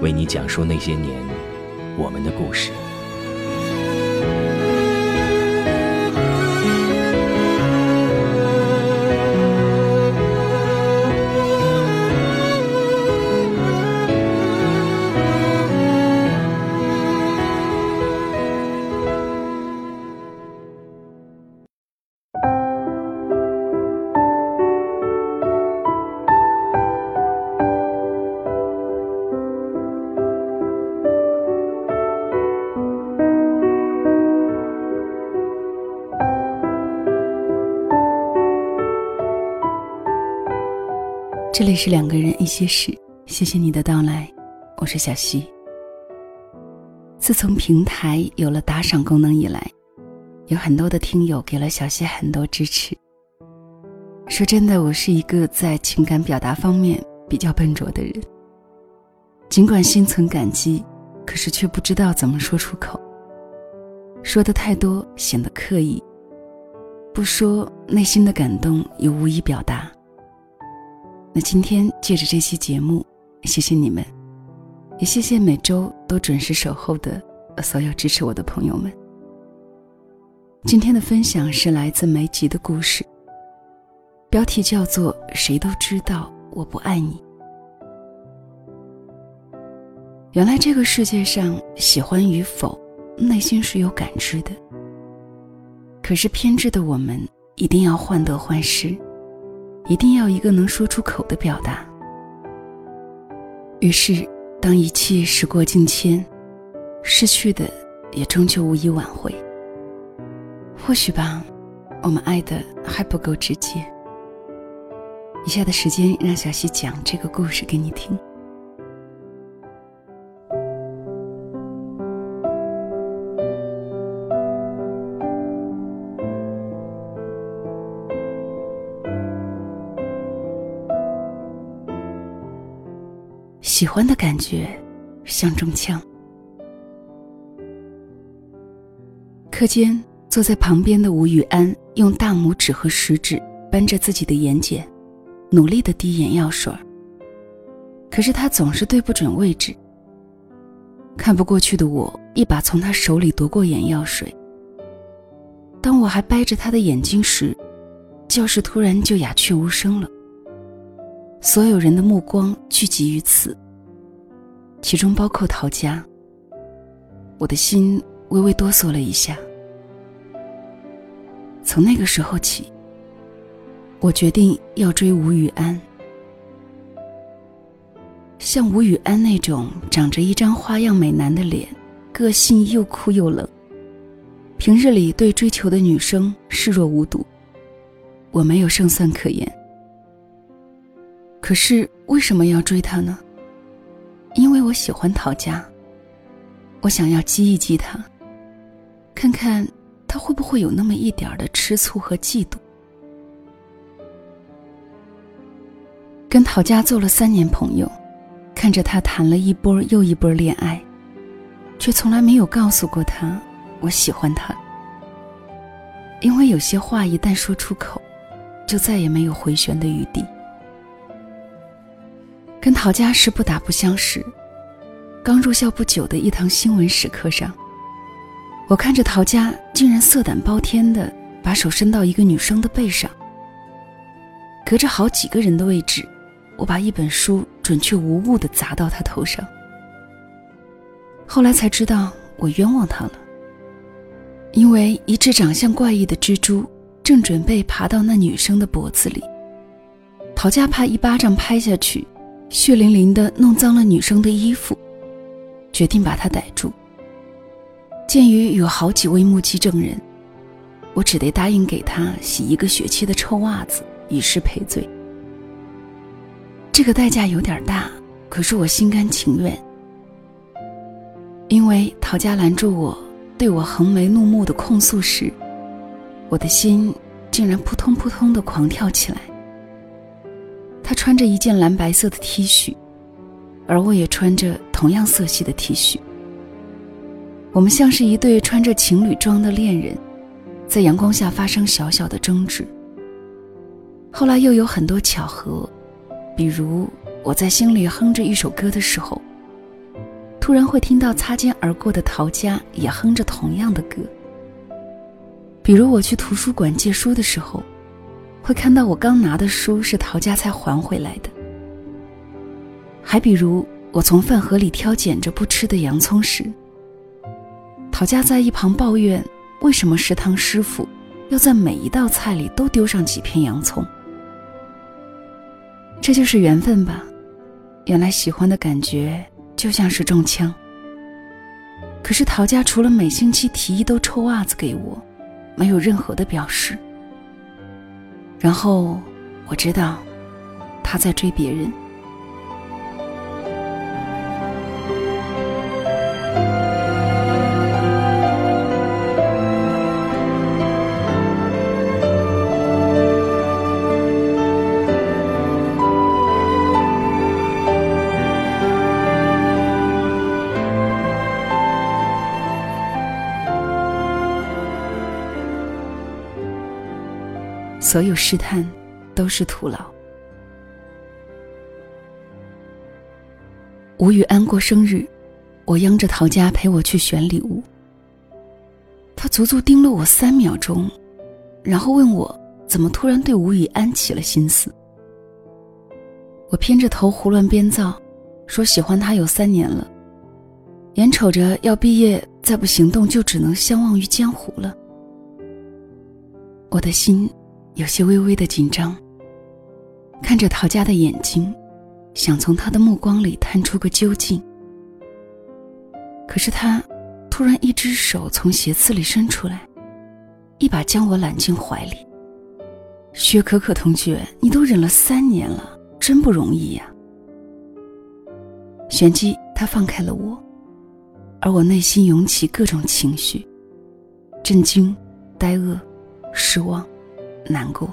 为你讲述那些年我们的故事。是两个人一些事，谢谢你的到来，我是小溪。自从平台有了打赏功能以来，有很多的听友给了小溪很多支持。说真的，我是一个在情感表达方面比较笨拙的人，尽管心存感激，可是却不知道怎么说出口。说的太多显得刻意，不说内心的感动又无以表达。那今天借着这期节目，谢谢你们，也谢谢每周都准时守候的所有支持我的朋友们。今天的分享是来自梅吉的故事，标题叫做《谁都知道我不爱你》。原来这个世界上，喜欢与否，内心是有感知的。可是偏执的我们，一定要患得患失。一定要一个能说出口的表达。于是，当一切时过境迁，失去的也终究无以挽回。或许吧，我们爱的还不够直接。以下的时间，让小溪讲这个故事给你听。喜欢的感觉像中枪。课间，坐在旁边的吴雨安用大拇指和食指扳着自己的眼睑，努力的滴眼药水可是他总是对不准位置。看不过去的我，一把从他手里夺过眼药水。当我还掰着他的眼睛时，教室突然就鸦雀无声了。所有人的目光聚集于此。其中包括陶家。我的心微微哆嗦了一下。从那个时候起，我决定要追吴雨安。像吴雨安那种长着一张花样美男的脸，个性又酷又冷，平日里对追求的女生视若无睹，我没有胜算可言。可是为什么要追他呢？因为我喜欢陶家，我想要激一激他，看看他会不会有那么一点的吃醋和嫉妒。跟陶家做了三年朋友，看着他谈了一波又一波恋爱，却从来没有告诉过他我喜欢他。因为有些话一旦说出口，就再也没有回旋的余地。跟陶家是不打不相识。刚入校不久的一堂新闻史课上，我看着陶家竟然色胆包天的把手伸到一个女生的背上，隔着好几个人的位置，我把一本书准确无误的砸到他头上。后来才知道我冤枉他了，因为一只长相怪异的蜘蛛正准备爬到那女生的脖子里。陶家怕一巴掌拍下去，血淋淋的弄脏了女生的衣服，决定把他逮住。鉴于有好几位目击证人，我只得答应给他洗一个学期的臭袜子，以示赔罪。这个代价有点大，可是我心甘情愿。因为陶家拦住我，对我横眉怒目的控诉时，我的心竟然扑通扑通的狂跳起来。他穿着一件蓝白色的 T 恤，而我也穿着同样色系的 T 恤。我们像是一对穿着情侣装的恋人，在阳光下发生小小的争执。后来又有很多巧合，比如我在心里哼着一首歌的时候。突然会听到擦肩而过的陶家也哼着同样的歌。比如我去图书馆借书的时候，会看到我刚拿的书是陶家才还回来的。还比如我从饭盒里挑拣着不吃的洋葱时，陶家在一旁抱怨为什么食堂师傅要在每一道菜里都丢上几片洋葱。这就是缘分吧，原来喜欢的感觉。就像是中枪。可是陶家除了每星期提一兜臭袜子给我，没有任何的表示。然后我知道，他在追别人。所有试探都是徒劳。吴雨安过生日，我央着陶家陪我去选礼物。他足足盯了我三秒钟，然后问我怎么突然对吴雨安起了心思。我偏着头胡乱编造，说喜欢他有三年了，眼瞅着要毕业，再不行动就只能相忘于江湖了。我的心。有些微微的紧张，看着陶家的眼睛，想从他的目光里探出个究竟。可是他突然一只手从鞋子里伸出来，一把将我揽进怀里。薛可可同学，你都忍了三年了，真不容易呀。旋即，他放开了我，而我内心涌起各种情绪：震惊、呆愕、失望。难过，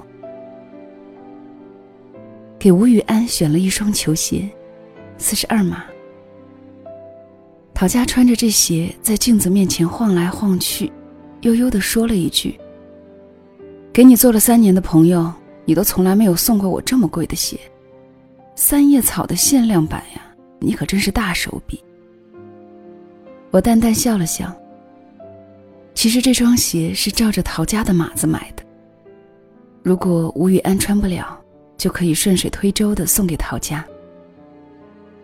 给吴雨安选了一双球鞋，四十二码。陶家穿着这鞋在镜子面前晃来晃去，悠悠的说了一句：“给你做了三年的朋友，你都从来没有送过我这么贵的鞋，三叶草的限量版呀，你可真是大手笔。”我淡淡笑了笑。其实这双鞋是照着陶家的码子买的。如果吴雨安穿不了，就可以顺水推舟的送给陶家。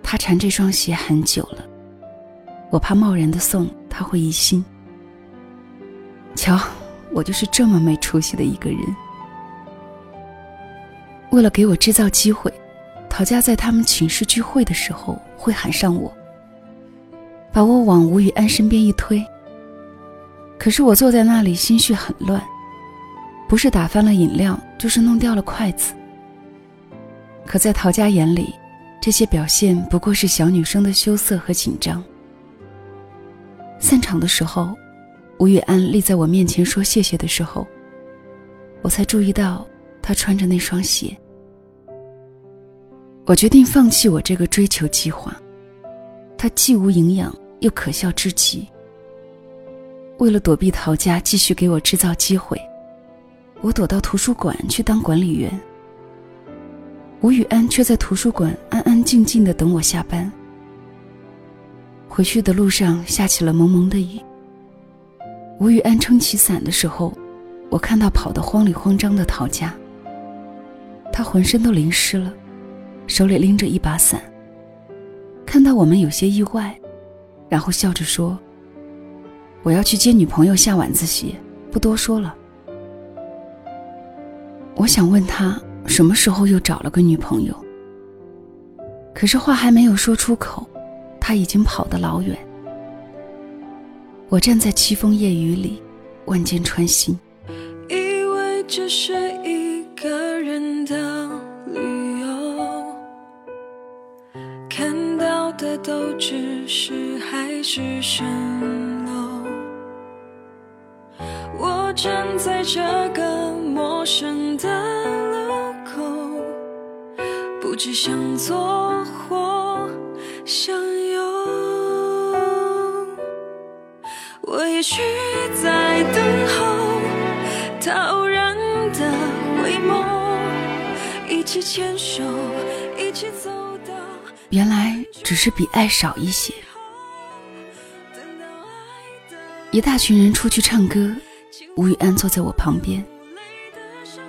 他缠这双鞋很久了，我怕贸然的送他会疑心。瞧，我就是这么没出息的一个人。为了给我制造机会，陶家在他们寝室聚会的时候会喊上我，把我往吴雨安身边一推。可是我坐在那里，心绪很乱。不是打翻了饮料，就是弄掉了筷子。可在陶家眼里，这些表现不过是小女生的羞涩和紧张。散场的时候，吴雨安立在我面前说谢谢的时候，我才注意到他穿着那双鞋。我决定放弃我这个追求计划，它既无营养又可笑至极。为了躲避陶家继续给我制造机会。我躲到图书馆去当管理员，吴雨安却在图书馆安安静静的等我下班。回去的路上下起了蒙蒙的雨。吴雨安撑起伞的时候，我看到跑得慌里慌张的陶家。他浑身都淋湿了，手里拎着一把伞。看到我们有些意外，然后笑着说：“我要去接女朋友下晚自习，不多说了。”我想问他什么时候又找了个女朋友，可是话还没有说出口，他已经跑得老远。我站在凄风夜雨里，万箭穿心。以为这是一个人的理由，看到的都只是海市蜃楼。我站在这个陌生不知向左或向右。我也许在等候，他偶然的回眸，一起牵手，一起走到原来只是比爱少一些。一大群人出去唱歌，吴雨安坐在我旁边，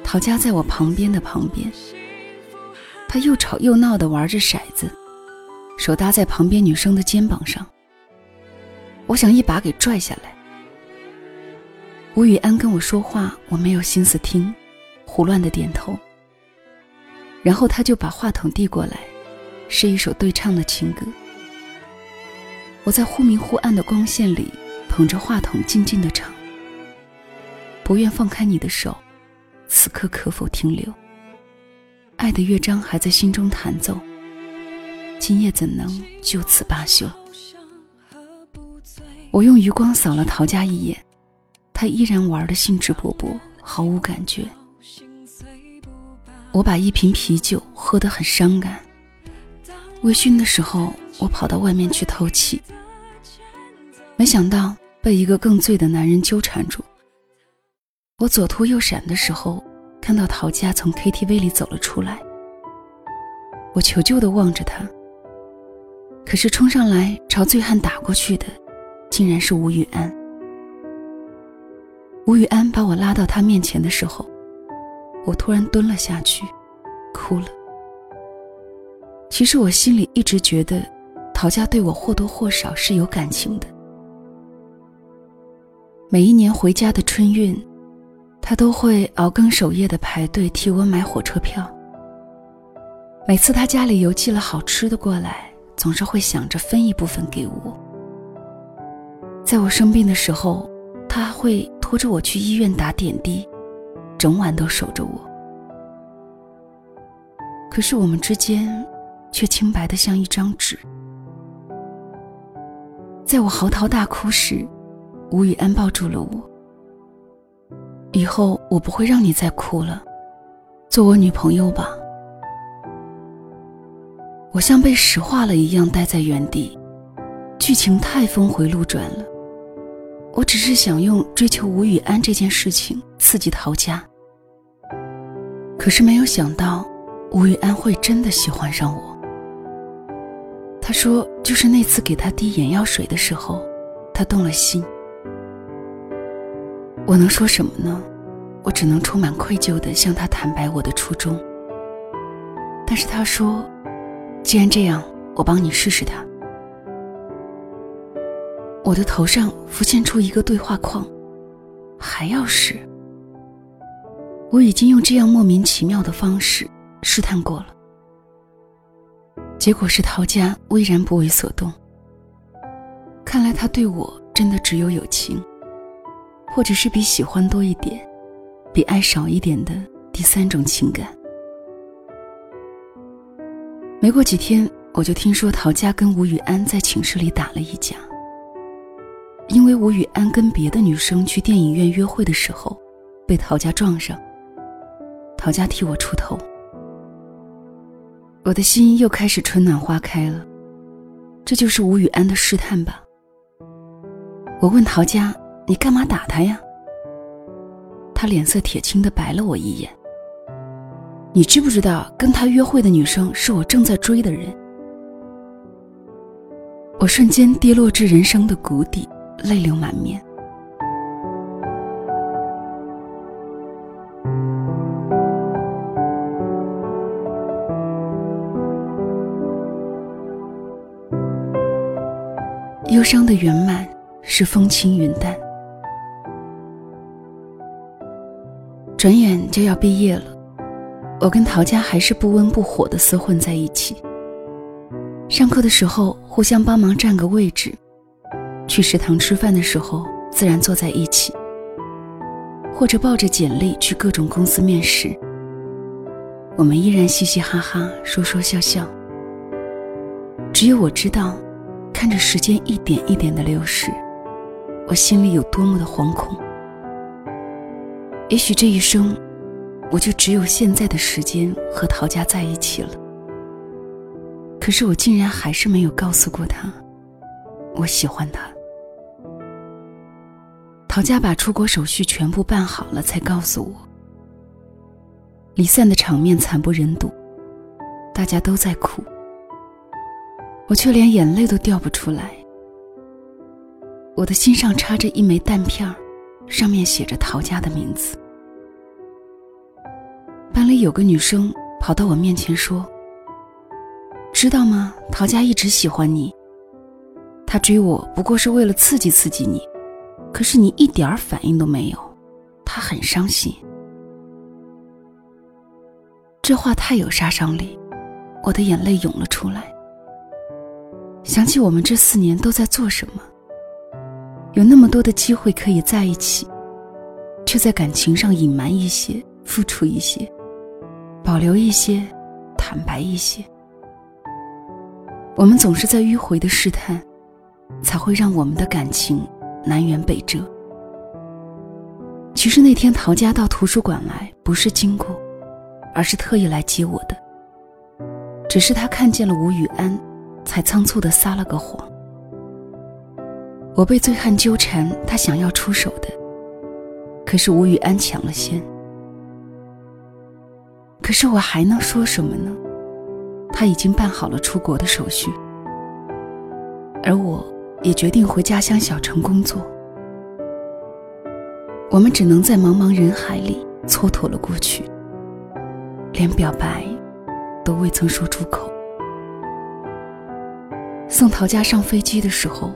陶佳在我旁边的旁边。他又吵又闹地玩着骰子，手搭在旁边女生的肩膀上。我想一把给拽下来。吴雨安跟我说话，我没有心思听，胡乱的点头。然后他就把话筒递过来，是一首对唱的情歌。我在忽明忽暗的光线里，捧着话筒静静的唱。不愿放开你的手，此刻可否停留？爱的乐章还在心中弹奏，今夜怎能就此罢休？我用余光扫了陶家一眼，他依然玩得兴致勃勃，毫无感觉。我把一瓶啤酒喝得很伤感，微醺的时候，我跑到外面去透气，没想到被一个更醉的男人纠缠住。我左突右闪的时候，看到陶家从 KTV 里走了出来，我求救地望着他，可是冲上来朝醉汉打过去的。竟然是吴雨安。吴雨安把我拉到他面前的时候，我突然蹲了下去，哭了。其实我心里一直觉得，陶家对我或多或少是有感情的。每一年回家的春运，他都会熬更守夜的排队替我买火车票。每次他家里邮寄了好吃的过来，总是会想着分一部分给我。在我生病的时候，他会拖着我去医院打点滴，整晚都守着我。可是我们之间，却清白的像一张纸。在我嚎啕大哭时，吴雨安抱住了我。以后我不会让你再哭了，做我女朋友吧。我像被石化了一样待在原地，剧情太峰回路转了。我只是想用追求吴雨安这件事情刺激陶家，可是没有想到吴雨安会真的喜欢上我。他说，就是那次给他滴眼药水的时候，他动了心。我能说什么呢？我只能充满愧疚地向他坦白我的初衷。但是他说，既然这样，我帮你试试他。我的头上浮现出一个对话框，还要试？我已经用这样莫名其妙的方式试探过了，结果是陶家巍然不为所动。看来他对我真的只有友情，或者是比喜欢多一点，比爱少一点的第三种情感。没过几天，我就听说陶家跟吴雨安在寝室里打了一架。因为吴雨安跟别的女生去电影院约会的时候，被陶家撞上。陶家替我出头，我的心又开始春暖花开了。这就是吴雨安的试探吧？我问陶家：“你干嘛打他呀？他脸色铁青的白了我一眼。你知不知道跟他约会的女生是我正在追的人？我瞬间跌落至人生的谷底泪流满面。忧伤的圆满是风轻云淡。转眼就要毕业了，我跟陶家还是不温不火的厮混在一起。上课的时候互相帮忙占个位置，去食堂吃饭的时候自然坐在一起，或者抱着简历去各种公司面试。我们依然嘻嘻哈哈，说说笑笑。只有我知道，看着时间一点一点的流逝，我心里有多么的惶恐。也许这一生，我就只有现在的时间和陶家在一起了。可是我竟然还是没有告诉过他，我喜欢他。陶家把出国手续全部办好了，才告诉我。离散的场面惨不忍睹，大家都在哭，我却连眼泪都掉不出来。我的心上插着一枚弹片儿。上面写着陶家的名字。班里有个女生跑到我面前说：“知道吗？陶佳一直喜欢你。他追我不过是为了刺激刺激你，可是你一点反应都没有，他很伤心。”这话太有杀伤力，我的眼泪涌了出来。想起我们这四年都在做什么。有那么多的机会可以在一起，却在感情上隐瞒一些、付出一些、保留一些、坦白一些。我们总是在迂回的试探，才会让我们的感情南辕北辙。其实那天陶家到图书馆来，不是经过，而是特意来接我的。只是他看见了吴雨安，才仓促的撒了个谎。我被醉汉纠缠，他想要出手的，可是吴雨安抢了先。可是我还能说什么呢？他已经办好了出国的手续，而我也决定回家乡小城工作。我们只能在茫茫人海里蹉跎了过去，连表白都未曾说出口。送陶家上飞机的时候。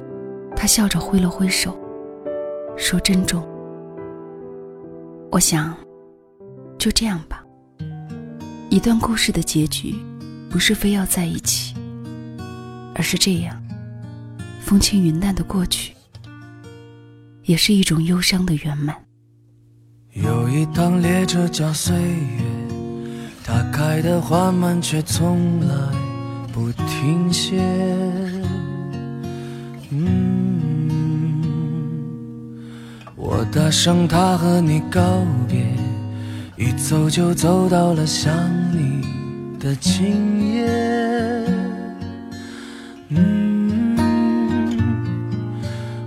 他笑着挥了挥手，说：“珍重。”我想，就这样吧。一段故事的结局，不是非要在一起，而是这样，风轻云淡的过去，也是一种忧伤的圆满。有一趟列车叫岁月，它开得缓慢，却从来不停歇。嗯。我搭上它和你告别，一走就走到了想你的今夜。嗯，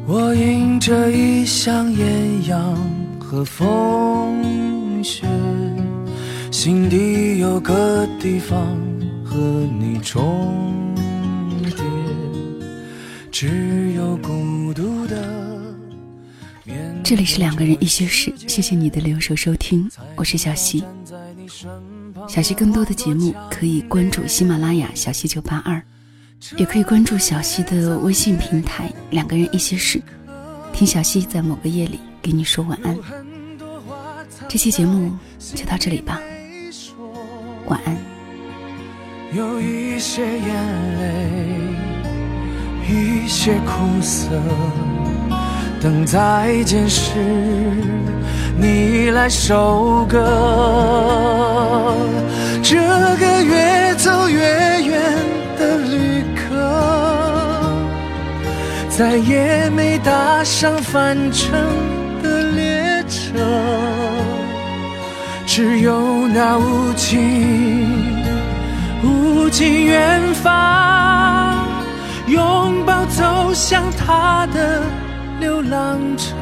我迎着异乡艳阳和风雪，心底有个地方和你重叠，只有孤独的。这里是两个人一些事，谢谢你的留守收听，我是小溪。小溪更多的节目可以关注喜马拉雅小溪九八二，也可以关注小溪的微信平台两个人一些事，听小溪在某个夜里给你说晚安。这期节目就到这里吧，晚安。有一些眼泪，一些苦涩。等再见时，你来收割。这个越走越远的旅客，再也没搭上返程的列车，只有那无尽无尽远方，拥抱走向他的。流浪者